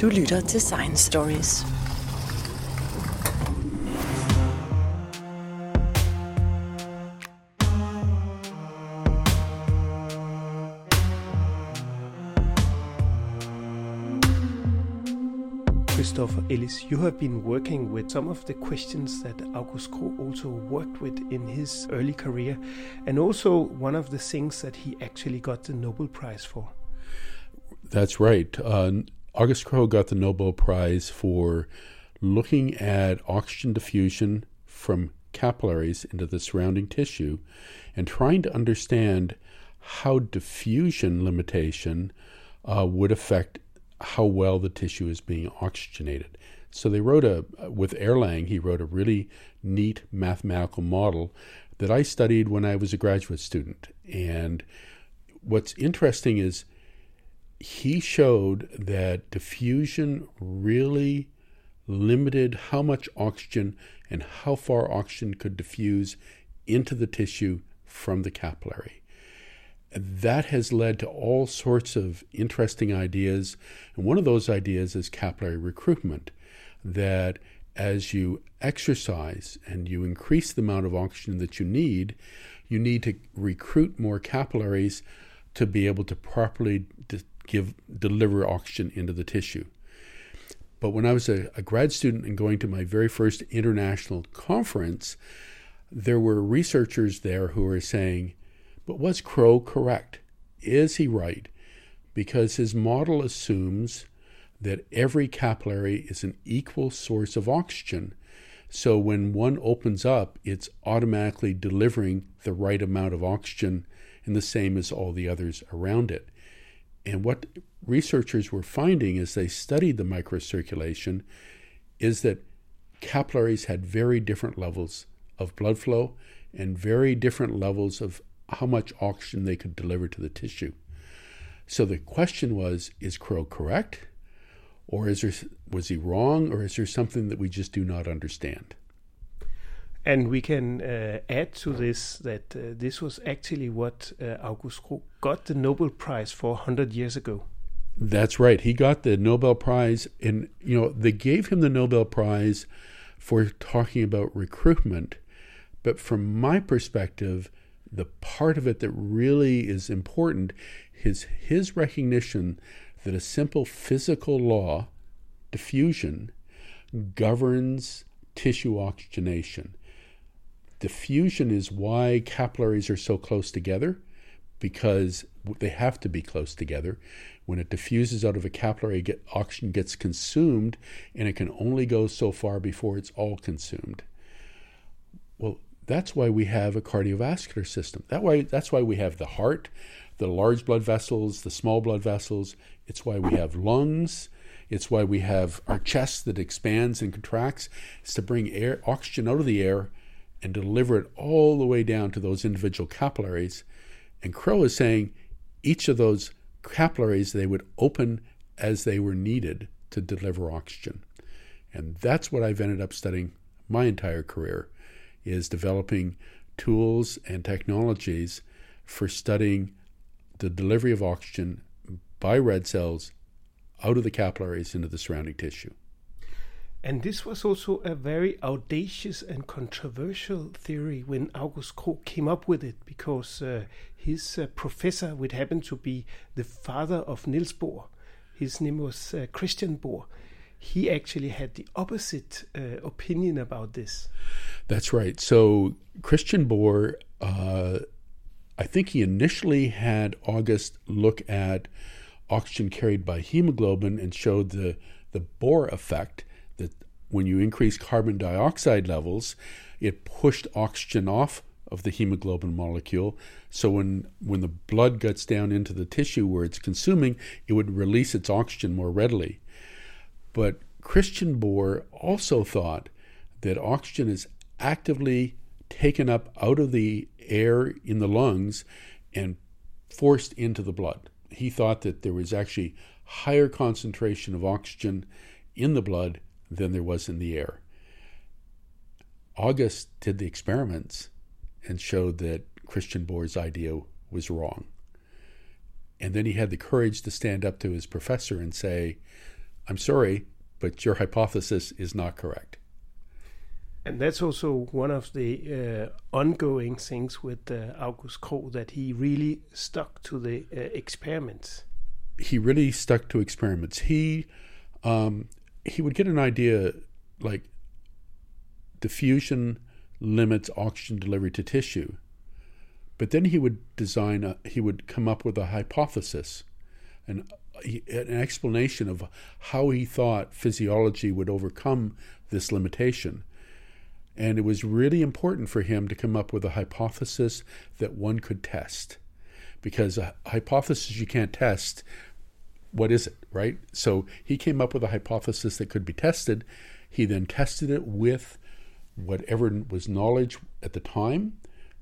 Du lytter til Science Stories. Christopher Ellis, you have been working with some of the questions that August Krogh also worked with in his early career, and also one of the things that he actually got the Nobel Prize for. That's right. Uh, August Krogh got the Nobel Prize for looking at oxygen diffusion from capillaries into the surrounding tissue and trying to understand how diffusion limitation uh, would affect how well the tissue is being oxygenated. So they wrote a, with Erlang, he wrote a really neat mathematical model that I studied when I was a graduate student. And what's interesting is he showed that diffusion really limited how much oxygen and how far oxygen could diffuse into the tissue from the capillary that has led to all sorts of interesting ideas. And one of those ideas is capillary recruitment, that as you exercise and you increase the amount of oxygen that you need, you need to recruit more capillaries to be able to properly de- give deliver oxygen into the tissue. But when I was a, a grad student and going to my very first international conference, there were researchers there who were saying, but was Krogh correct? Is he right? Because his model assumes that every capillary is an equal source of oxygen. So when one opens up, it's automatically delivering the right amount of oxygen and the same as all the others around it. And what researchers were finding as they studied the microcirculation is that capillaries had very different levels of blood flow and very different levels of how much oxygen they could deliver to the tissue. So the question was is Krogh correct? Or is there, was he wrong? Or is there something that we just do not understand? And we can uh, add to this that uh, this was actually what uh, August Krogh got the Nobel Prize for 100 years ago. That's right. He got the Nobel Prize, and you know they gave him the Nobel Prize for talking about recruitment. But from my perspective, the part of it that really is important is his recognition that a simple physical law, diffusion, governs tissue oxygenation. Diffusion is why capillaries are so close together because they have to be close together. When it diffuses out of a capillary, get, oxygen gets consumed and it can only go so far before it's all consumed. Well, that's why we have a cardiovascular system. That way, that's why we have the heart, the large blood vessels, the small blood vessels. It's why we have lungs. It's why we have our chest that expands and contracts. It's to bring air, oxygen out of the air and deliver it all the way down to those individual capillaries. And Krogh is saying each of those capillaries they would open as they were needed to deliver oxygen. And that's what I've ended up studying my entire career is developing tools and technologies for studying the delivery of oxygen by red cells out of the capillaries into the surrounding tissue. And this was also a very audacious and controversial theory when August came up with it, because uh, his uh, professor would happen to be the father of Niels Bohr. His name was uh, Christian Bohr he actually had the opposite uh, opinion about this. That's right. So Christian Bohr, uh, I think he initially had August look at oxygen carried by hemoglobin and showed the the Bohr effect when you increase carbon dioxide levels, it pushed oxygen off of the hemoglobin molecule. So when when the blood gets down into the tissue where it's consuming, it would release its oxygen more readily. But Christian Bohr also thought that oxygen is actively taken up out of the air in the lungs and forced into the blood. He thought that there was actually higher concentration of oxygen in the blood than there was in the air. August did the experiments and showed that Christian Bohr's idea was wrong. And then he had the courage to stand up to his professor and say, I'm sorry, but your hypothesis is not correct. And that's also one of the uh, ongoing things with uh, August Krogh that he really stuck to the uh, experiments. He really stuck to experiments. He um, he would get an idea like diffusion limits oxygen delivery to tissue, but then he would design a, he would come up with a hypothesis, an an explanation of how he thought physiology would overcome this limitation. And it was really important for him to come up with a hypothesis that one could test. Because a hypothesis you can't test, what is it, right? So he came up with a hypothesis that could be tested. He then tested it with whatever was knowledge at the time,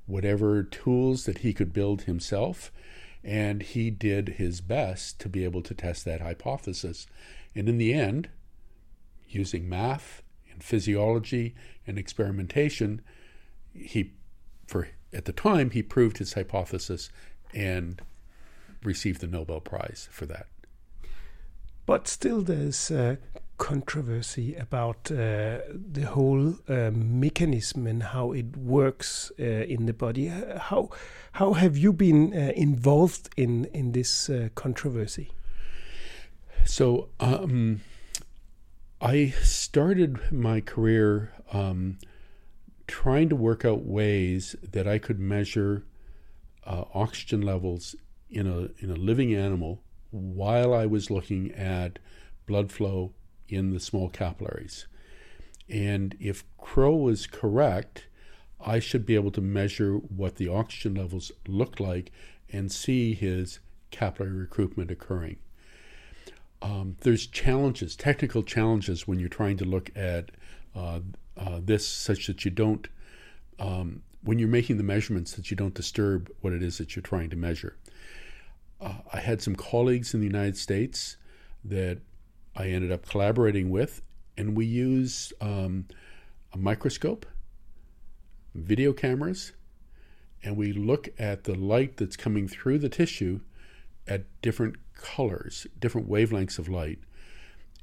whatever tools that he could build himself, and he did his best to be able to test that hypothesis. And in the end, using math and physiology and experimentation, he, for at the time, he proved his hypothesis and received the Nobel Prize for that. But still, there's uh, controversy about uh, the whole uh, mechanism and how it works uh, in the body. How how have you been uh, involved in in this uh, controversy? So. Um, I started my career um, trying to work out ways that I could measure uh, oxygen levels in a in a living animal while I was looking at blood flow in the small capillaries. And if Krogh was correct, I should be able to measure what the oxygen levels looked like and see his capillary recruitment occurring um, there's challenges, technical challenges when you're trying to look at uh, uh, this, such that you don't, um, when you're making the measurements, that you don't disturb what it is that you're trying to measure. Uh, I had some colleagues in the United States that I ended up collaborating with, and we use um, a microscope, video cameras, and we look at the light that's coming through the tissue at different colors, different wavelengths of light.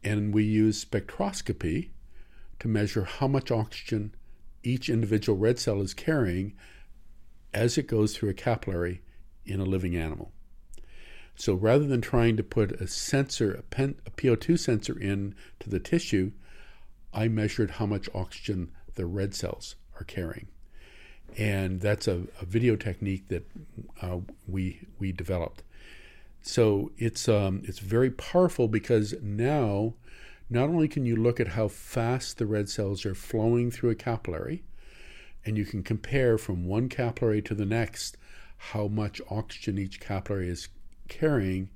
And we use spectroscopy to measure how much oxygen each individual red cell is carrying as it goes through a capillary in a living animal. So rather than trying to put a sensor, a, pen, a PO2 sensor in to the tissue, I measured how much oxygen the red cells are carrying. And that's a, a video technique that uh, we, we developed. So it's um, it's very powerful because now not only can you look at how fast the red cells are flowing through a capillary, and you can compare from one capillary to the next how much oxygen each capillary is carrying,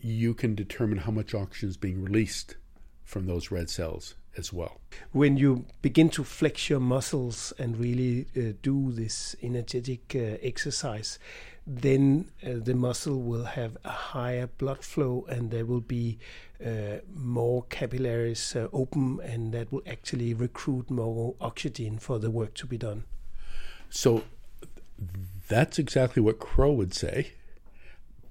you can determine how much oxygen is being released from those red cells as well. When you begin to flex your muscles and really uh, do this energetic uh, exercise, then uh, the muscle will have a higher blood flow and there will be uh, more capillaries uh, open and that will actually recruit more oxygen for the work to be done. So that's exactly what Krogh would say,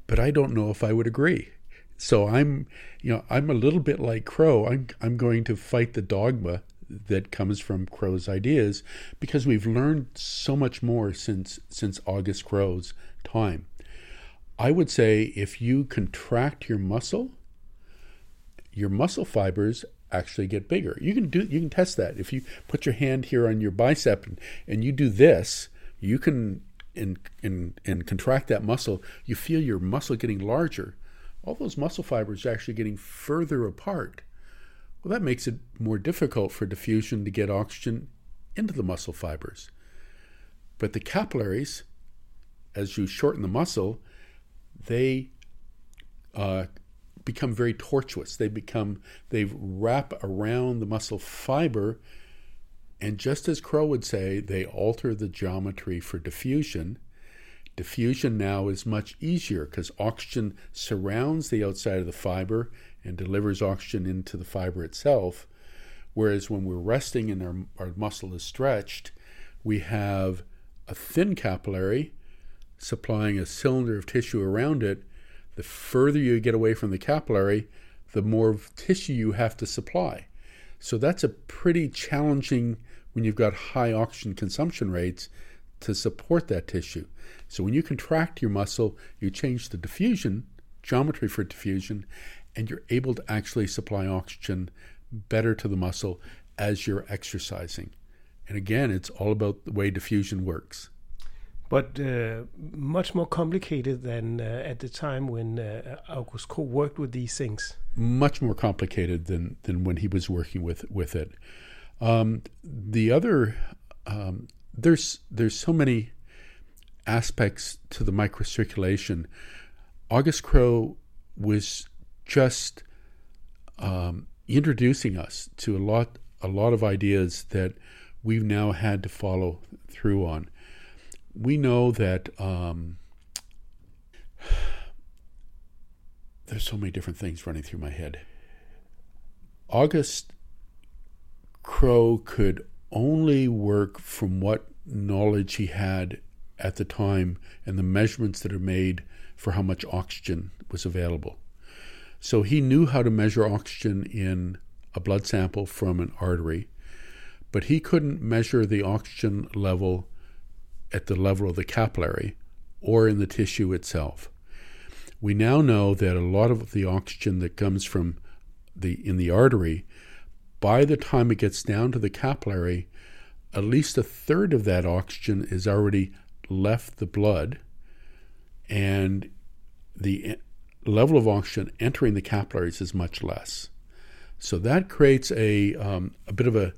but I don't know if I would agree. So I'm, you know, I'm a little bit like Krogh. I'm I'm going to fight the dogma that comes from Krogh's ideas because we've learned so much more since since August Krogh's time. I would say if you contract your muscle, your muscle fibers actually get bigger. You can do you can test that. If you put your hand here on your bicep and, and you do this, you can and and and contract that muscle, you feel your muscle getting larger. All those muscle fibers are actually getting further apart. Well, that makes it more difficult for diffusion to get oxygen into the muscle fibers. But the capillaries, as you shorten the muscle, they uh, become very tortuous. They become they wrap around the muscle fiber, and just as Krogh would say, they alter the geometry for diffusion. Diffusion now is much easier because oxygen surrounds the outside of the fiber and delivers oxygen into the fiber itself. Whereas when we're resting and our, our muscle is stretched, we have a thin capillary supplying a cylinder of tissue around it, The further you get away from the capillary, the more tissue you have to supply. So that's a pretty challenging when you've got high oxygen consumption rates to support that tissue. So when you contract your muscle, you change the diffusion, geometry for diffusion, and you're able to actually supply oxygen better to the muscle as you're exercising. And again, it's all about the way diffusion works. But uh, much more complicated than uh, at the time when uh, August Krogh worked with these things. Much more complicated than, than when he was working with, with it. Um, the other, um, there's there's so many aspects to the microcirculation. August Krogh was just um, introducing us to a lot a lot of ideas that we've now had to follow through on. We know that um, there's so many different things running through my head. August Krogh could only work from what knowledge he had at the time and the measurements that are made for how much oxygen was available. So he knew how to measure oxygen in a blood sample from an artery, but he couldn't measure the oxygen level at the level of the capillary or in the tissue itself. We now know that a lot of the oxygen that comes from the in the artery by the time it gets down to the capillary, at least a third of that oxygen is already left the blood, and the level of oxygen entering the capillaries is much less. So that creates a um, a bit of a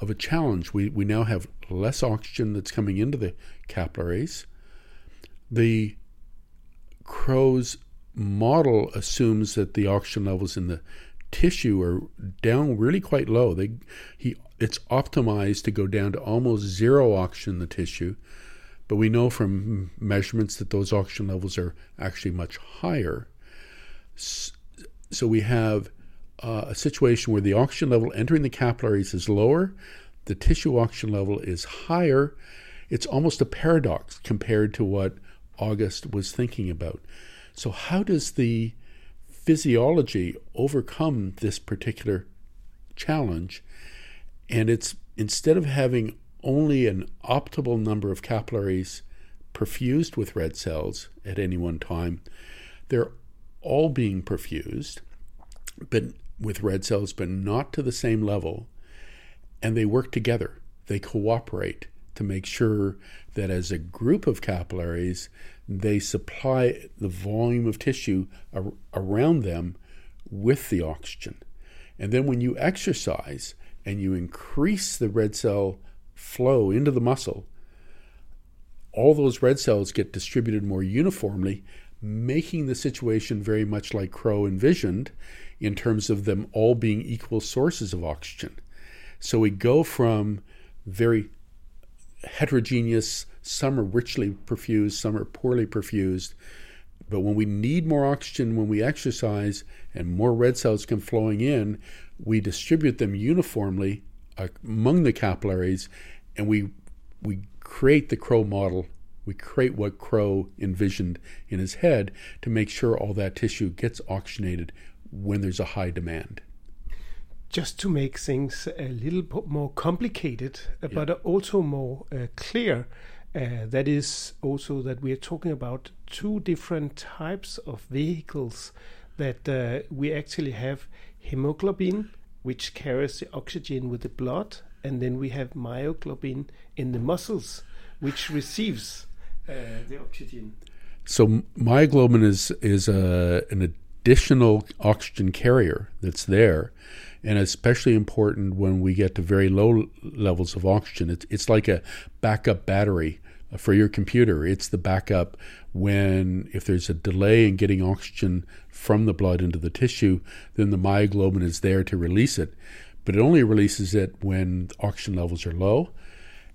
of a challenge. We we now have less oxygen that's coming into the capillaries. The Krogh's model assumes that the oxygen levels in the tissue are down really quite low. They he it's optimized to go down to almost zero oxygen in the tissue, but we know from measurements that those oxygen levels are actually much higher. So we have uh, a situation where the oxygen level entering the capillaries is lower, the tissue oxygen level is higher. It's almost a paradox compared to what August was thinking about. So, how does the physiology overcome this particular challenge. And it's instead of having only an optimal number of capillaries perfused with red cells at any one time, they're all being perfused, but with red cells, but not to the same level. And they work together. They cooperate to make sure that as a group of capillaries, they supply the volume of tissue ar- around them with the oxygen. And then when you exercise and you increase the red cell flow into the muscle, all those red cells get distributed more uniformly, making the situation very much like Krogh envisioned in terms of them all being equal sources of oxygen. So we go from very heterogeneous some are richly perfused, some are poorly perfused. But when we need more oxygen when we exercise and more red cells come flowing in, we distribute them uniformly among the capillaries and we we create the Krogh model. We create what Krogh envisioned in his head to make sure all that tissue gets oxygenated when there's a high demand. Just to make things a little bit more complicated, yeah. but also more uh, clear, uh, that is also that we are talking about two different types of vehicles that uh, we actually have hemoglobin which carries the oxygen with the blood and then we have myoglobin in the muscles which receives uh, the oxygen so myoglobin is is a, an additional oxygen carrier that's there and especially important when we get to very low levels of oxygen. It's, it's like a backup battery uh, for your computer. It's the backup when, if there's a delay in getting oxygen from the blood into the tissue, then the myoglobin is there to release it. But it only releases it when oxygen levels are low.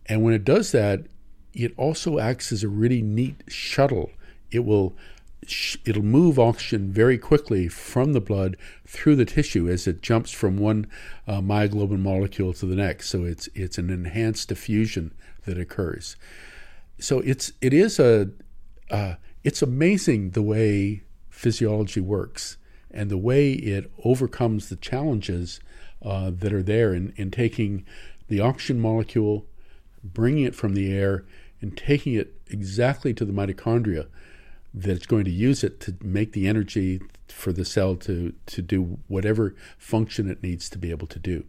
And when it does that, it also acts as a really neat shuttle. It will it'll move oxygen very quickly from the blood through the tissue as it jumps from one uh, myoglobin molecule to the next. So it's it's an enhanced diffusion that occurs so it's it is a uh, it's amazing the way physiology works and the way it overcomes the challenges uh, that are there in, in taking the oxygen molecule, bringing it from the air, and taking it exactly to the mitochondria that's going to use it to make the energy for the cell to, to do whatever function it needs to be able to do.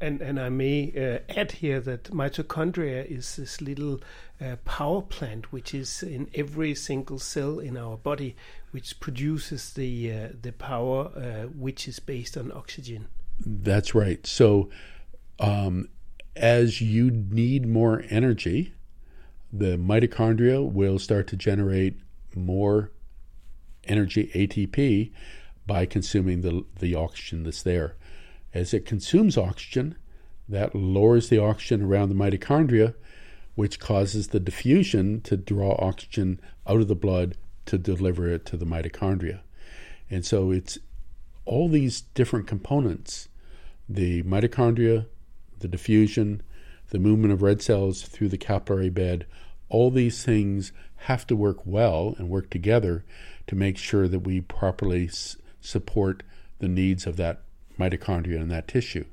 And, and I may uh, add here that mitochondria is this little uh, power plant which is in every single cell in our body, which produces the uh, the power uh, which is based on oxygen. That's right. So, um, as you need more energy, the mitochondria will start to generate more energy ATP by consuming the the oxygen that's there. As it consumes oxygen, that lowers the oxygen around the mitochondria, which causes the diffusion to draw oxygen out of the blood to deliver it to the mitochondria. And so it's all these different components the mitochondria, the diffusion, the movement of red cells through the capillary bed, all these things have to work well and work together to make sure that we properly s- support the needs of that mitochondria in that tissue.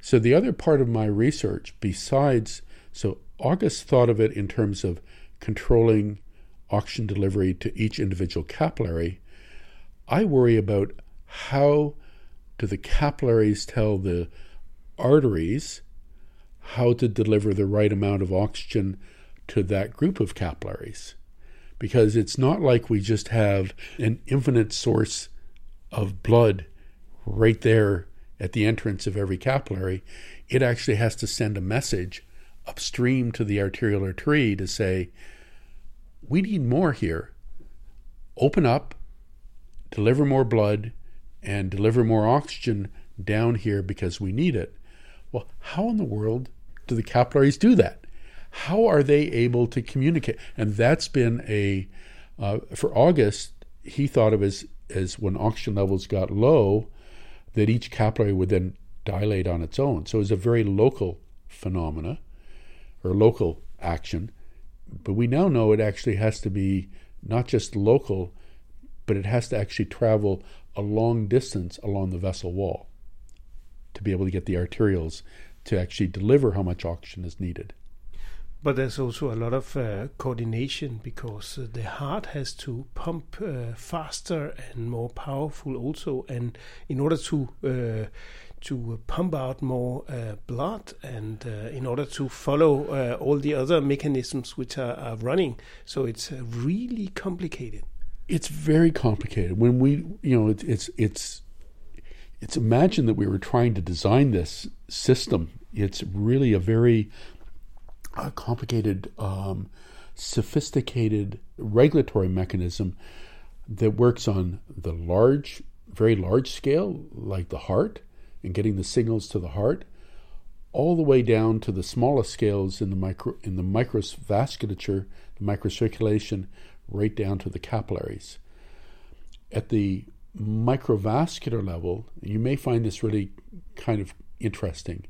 So, the other part of my research, besides, so August thought of it in terms of controlling oxygen delivery to each individual capillary. I worry about how do the capillaries tell the arteries how to deliver the right amount of oxygen to that group of capillaries. Because it's not like we just have an infinite source of blood right there at the entrance of every capillary, it actually has to send a message upstream to the arteriolar tree to say, we need more here. Open up, deliver more blood, and deliver more oxygen down here because we need it. Well, how in the world do the capillaries do that? How are they able to communicate? And that's been a, uh, for August, he thought of as, as when oxygen levels got low, that each capillary would then dilate on its own. So it's a very local phenomena or local action. But we now know it actually has to be not just local, but it has to actually travel a long distance along the vessel wall to be able to get the arterioles to actually deliver how much oxygen is needed. But there's also a lot of uh, coordination because uh, the heart has to pump uh, faster and more powerful also, and in order to uh, to pump out more uh, blood and uh, in order to follow all the other mechanisms which are, are running, so it's really complicated. It's very complicated. When we, you know, it, it's it's it's imagine that we were trying to design this system. It's really a very a complicated, um, sophisticated regulatory mechanism that works on the large, very large scale, like the heart, and getting the signals to the heart, all the way down to the smallest scales in the micro in the microvasculature, the microcirculation, right down to the capillaries. At the microvascular level, you may find this really kind of interesting.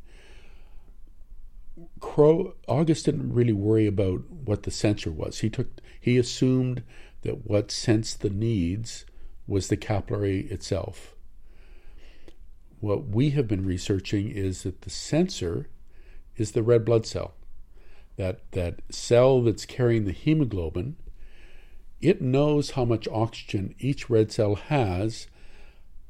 Krogh August didn't really worry about what the sensor was. He took he assumed that what sensed the needs was the capillary itself. What we have been researching is that the sensor is the red blood cell. That that cell that's carrying the hemoglobin, it knows how much oxygen each red cell has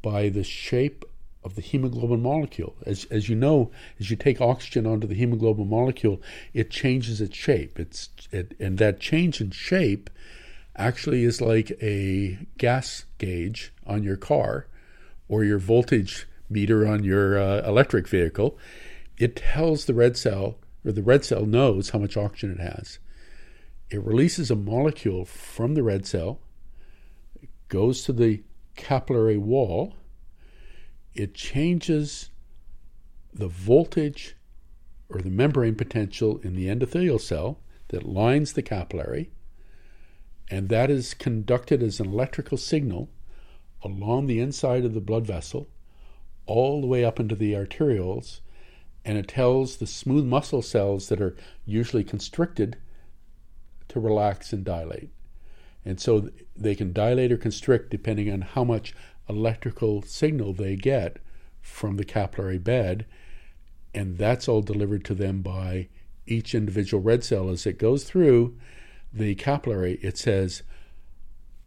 by the shape of the hemoglobin molecule. As, as you know, as you take oxygen onto the hemoglobin molecule, it changes its shape. It's it, and that change in shape actually is like a gas gauge on your car or your voltage meter on your uh, electric vehicle. It tells the red cell, or the red cell knows how much oxygen it has. It releases a molecule from the red cell, goes to the capillary wall, it changes the voltage or the membrane potential in the endothelial cell that lines the capillary, and that is conducted as an electrical signal along the inside of the blood vessel, all the way up into the arterioles, and it tells the smooth muscle cells that are usually constricted to relax and dilate. And so they can dilate or constrict depending on how much electrical signal they get from the capillary bed. And that's all delivered to them by each individual red cell as it goes through the capillary. It says,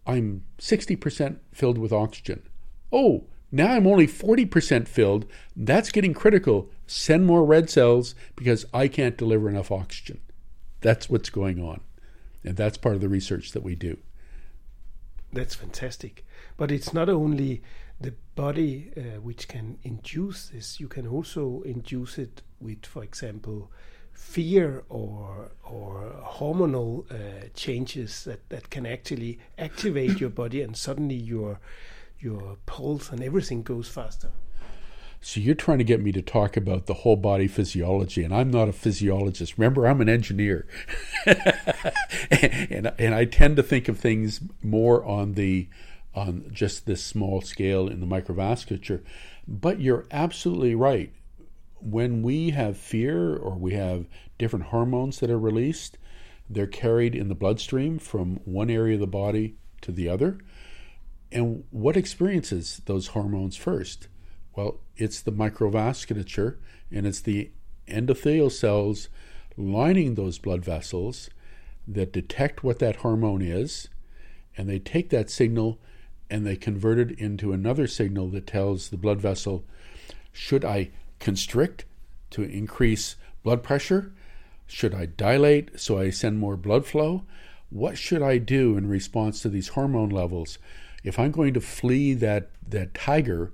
I'm 60% filled with oxygen. Oh, now I'm only 40% filled. That's getting critical. Send more red cells because I can't deliver enough oxygen. That's what's going on. And that's part of the research that we do. That's fantastic. But it's not only the body uh, which can induce this, you can also induce it with, for example, fear or or hormonal uh, changes that, that can actually activate your body and suddenly your your pulse and everything goes faster. So you're trying to get me to talk about the whole body physiology, and I'm not a physiologist. Remember, I'm an engineer, and and I tend to think of things more on the on just this small scale in the microvasculature. But you're absolutely right. When we have fear or we have different hormones that are released, they're carried in the bloodstream from one area of the body to the other. And what experiences those hormones first? Well, it's the microvasculature and it's the endothelial cells lining those blood vessels that detect what that hormone is, and they take that signal and they convert it into another signal that tells the blood vessel should I constrict to increase blood pressure? Should I dilate so I send more blood flow? What should I do in response to these hormone levels? If I'm going to flee that, that tiger,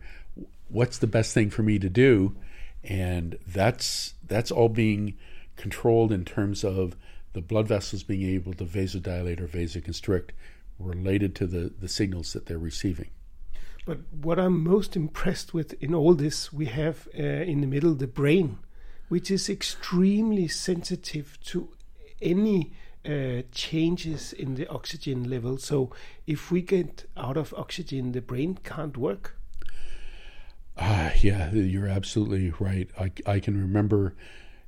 what's the best thing for me to do? And that's that's all being controlled in terms of the blood vessels being able to vasodilate or vasoconstrict related to the, the signals that they're receiving. But what I'm most impressed with in all this, we have uh, in the middle the brain, which is extremely sensitive to any uh, changes in the oxygen level. So if we get out of oxygen, the brain can't work. Uh, yeah, you're absolutely right. I, I can remember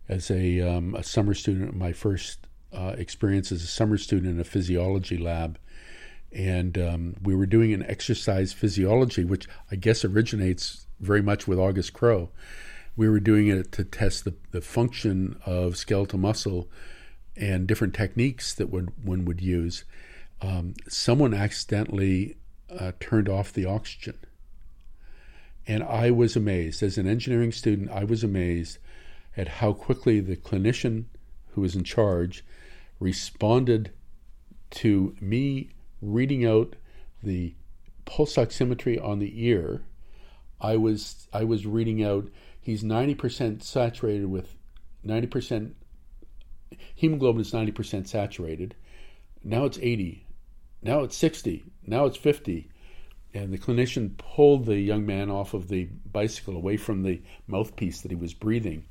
as a, um, a summer student, my first uh, experience as a summer student in a physiology lab. And um, we were doing an exercise physiology, which I guess originates very much with August Krogh. We were doing it to test the, the function of skeletal muscle and different techniques that would, one would use. Um, someone accidentally uh, turned off the oxygen and I was amazed. As an engineering student, I was amazed at how quickly the clinician who was in charge responded to me reading out the pulse oximetry on the ear. I was I was reading out he's 90% saturated with 90% hemoglobin is 90% saturated. Now it's 80. Now it's 60. Now it's 50 and the clinician pulled the young man off of the bicycle away from the mouthpiece that he was breathing.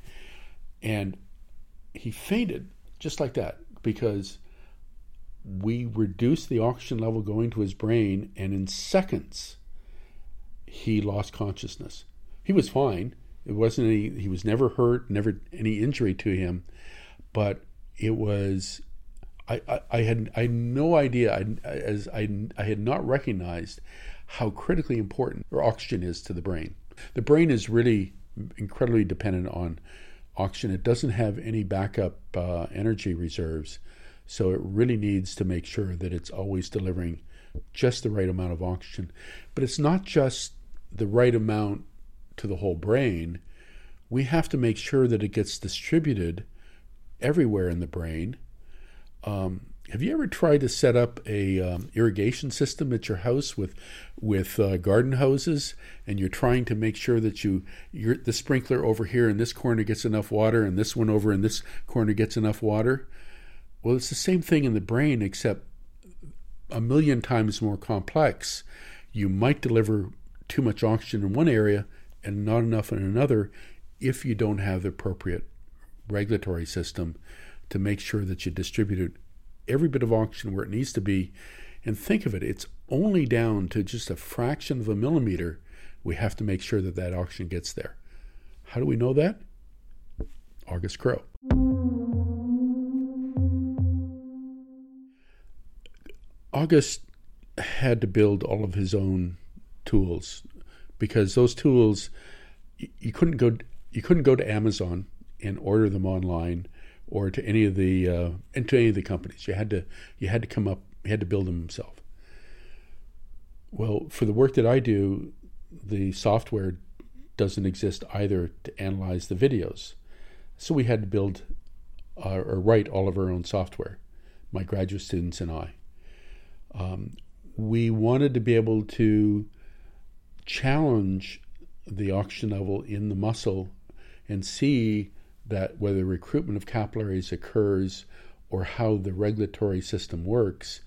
And he fainted just like that because we reduced the oxygen level going to his brain and in seconds he lost consciousness. He was fine. It wasn't any he was never hurt never any injury to him but it was I, I, I had I had no idea. I, as I, I had not recognized how critically important oxygen is to the brain. The brain is really incredibly dependent on oxygen. It doesn't have any backup uh, energy reserves, so it really needs to make sure that it's always delivering just the right amount of oxygen. But it's not just the right amount to the whole brain. We have to make sure that it gets distributed everywhere in the brain. Um, have you ever tried to set up a um, irrigation system at your house with with uh, garden hoses, and you're trying to make sure that you the sprinkler over here in this corner gets enough water, and this one over in this corner gets enough water? Well, it's the same thing in the brain, except a million times more complex. You might deliver too much oxygen in one area and not enough in another if you don't have the appropriate regulatory system to make sure that you distribute it every bit of oxygen where it needs to be. And think of it, it's only down to just a fraction of a millimeter. We have to make sure that that oxygen gets there. How do we know that? August Krogh. August had to build all of his own tools because those tools you couldn't go you couldn't go to Amazon and order them online or to any of the uh, into any of the companies. You had to you had to come up you had to build them himself. Well, for the work that I do, the software doesn't exist either to analyze the videos, so we had to build uh, or write all of our own software. My graduate students and I. Um, we wanted to be able to challenge the oxygen level in the muscle and see that whether recruitment of capillaries occurs or how the regulatory system works,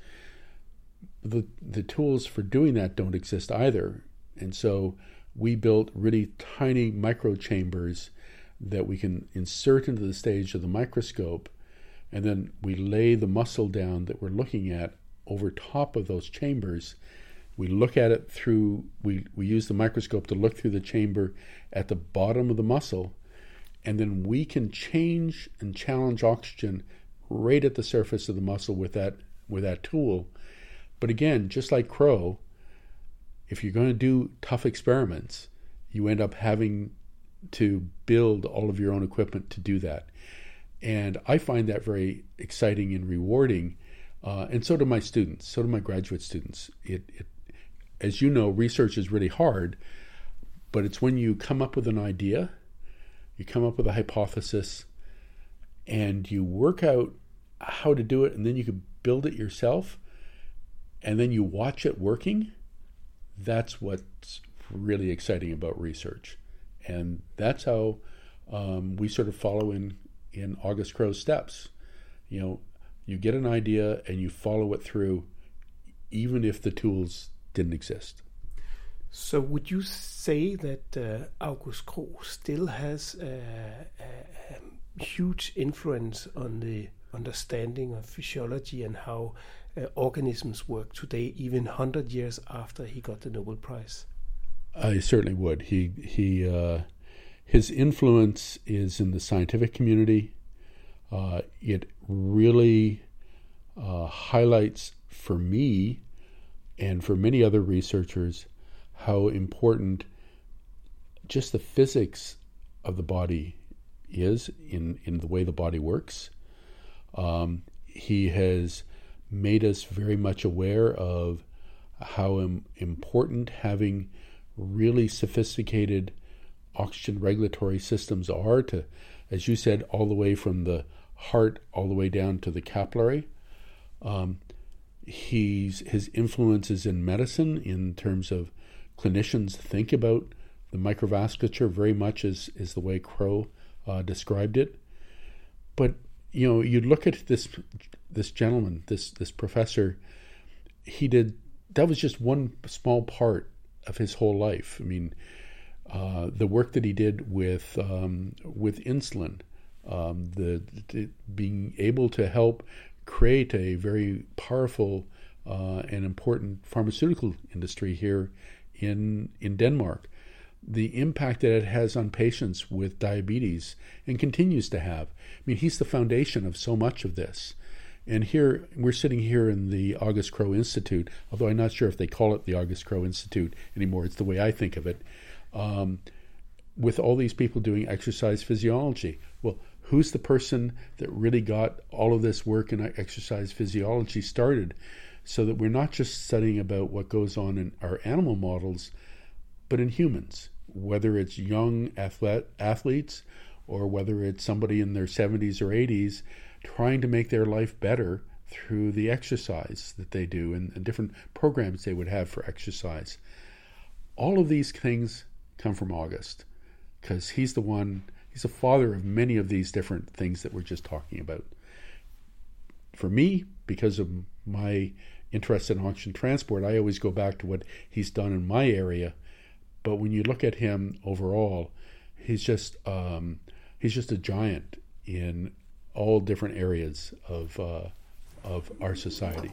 the, the tools for doing that don't exist either. And so we built really tiny micro chambers that we can insert into the stage of the microscope, and then we lay the muscle down that we're looking at over top of those chambers. We look at it through, we, we use the microscope to look through the chamber at the bottom of the muscle, and then we can change and challenge oxygen right at the surface of the muscle with that with that tool. But again, just like Krogh, if you're going to do tough experiments, you end up having to build all of your own equipment to do that. And I find that very exciting and rewarding uh, and so do my students, so do my graduate students. It, it, as you know, research is really hard, but it's when you come up with an idea, you come up with a hypothesis, and you work out how to do it, and then you can build it yourself, and then you watch it working. That's what's really exciting about research, and that's how um, we sort of follow in in August Krogh's steps. You know, you get an idea and you follow it through, even if the tools didn't exist. So, would you say that uh, August still has a, a, a, huge influence on the understanding of physiology and how uh, organisms work today, even hundred years after he got the Nobel Prize? I certainly would. He he uh, his influence is in the scientific community. Uh, it really uh, highlights for me and for many other researchers how important just the physics of the body is in, in the way the body works. Um, he has made us very much aware of how Im- important having really sophisticated oxygen regulatory systems are to, as you said, all the way from the heart all the way down to the capillary. Um, he's his influences in medicine in terms of clinicians think about the microvasculature very much as is the way Krogh uh, described it. But you know, you look at this this gentleman, this this professor. He did that was just one small part of his whole life. I mean, uh, the work that he did with um, with insulin um, the, the, being able to help create a very powerful uh, and important pharmaceutical industry here in in Denmark. The impact that it has on patients with diabetes and continues to have. I mean, he's the foundation of so much of this. And here we're sitting here in the August Krogh Institute, although I'm not sure if they call it the August Krogh Institute anymore. It's the way I think of it. Um, with all these people doing exercise physiology. Well, who's the person that really got all of this work in exercise physiology started so that we're not just studying about what goes on in our animal models but in humans whether it's young athlete, athletes or whether it's somebody in their 70s or 80s trying to make their life better through the exercise that they do and, and different programs they would have for exercise all of these things come from august because he's the one He's the father of many of these different things that we're just talking about. For me, because of my interest in oxygen transport, I always go back to what he's done in my area. But when you look at him overall, he's just um, he's just a giant in all different areas of uh, of our society.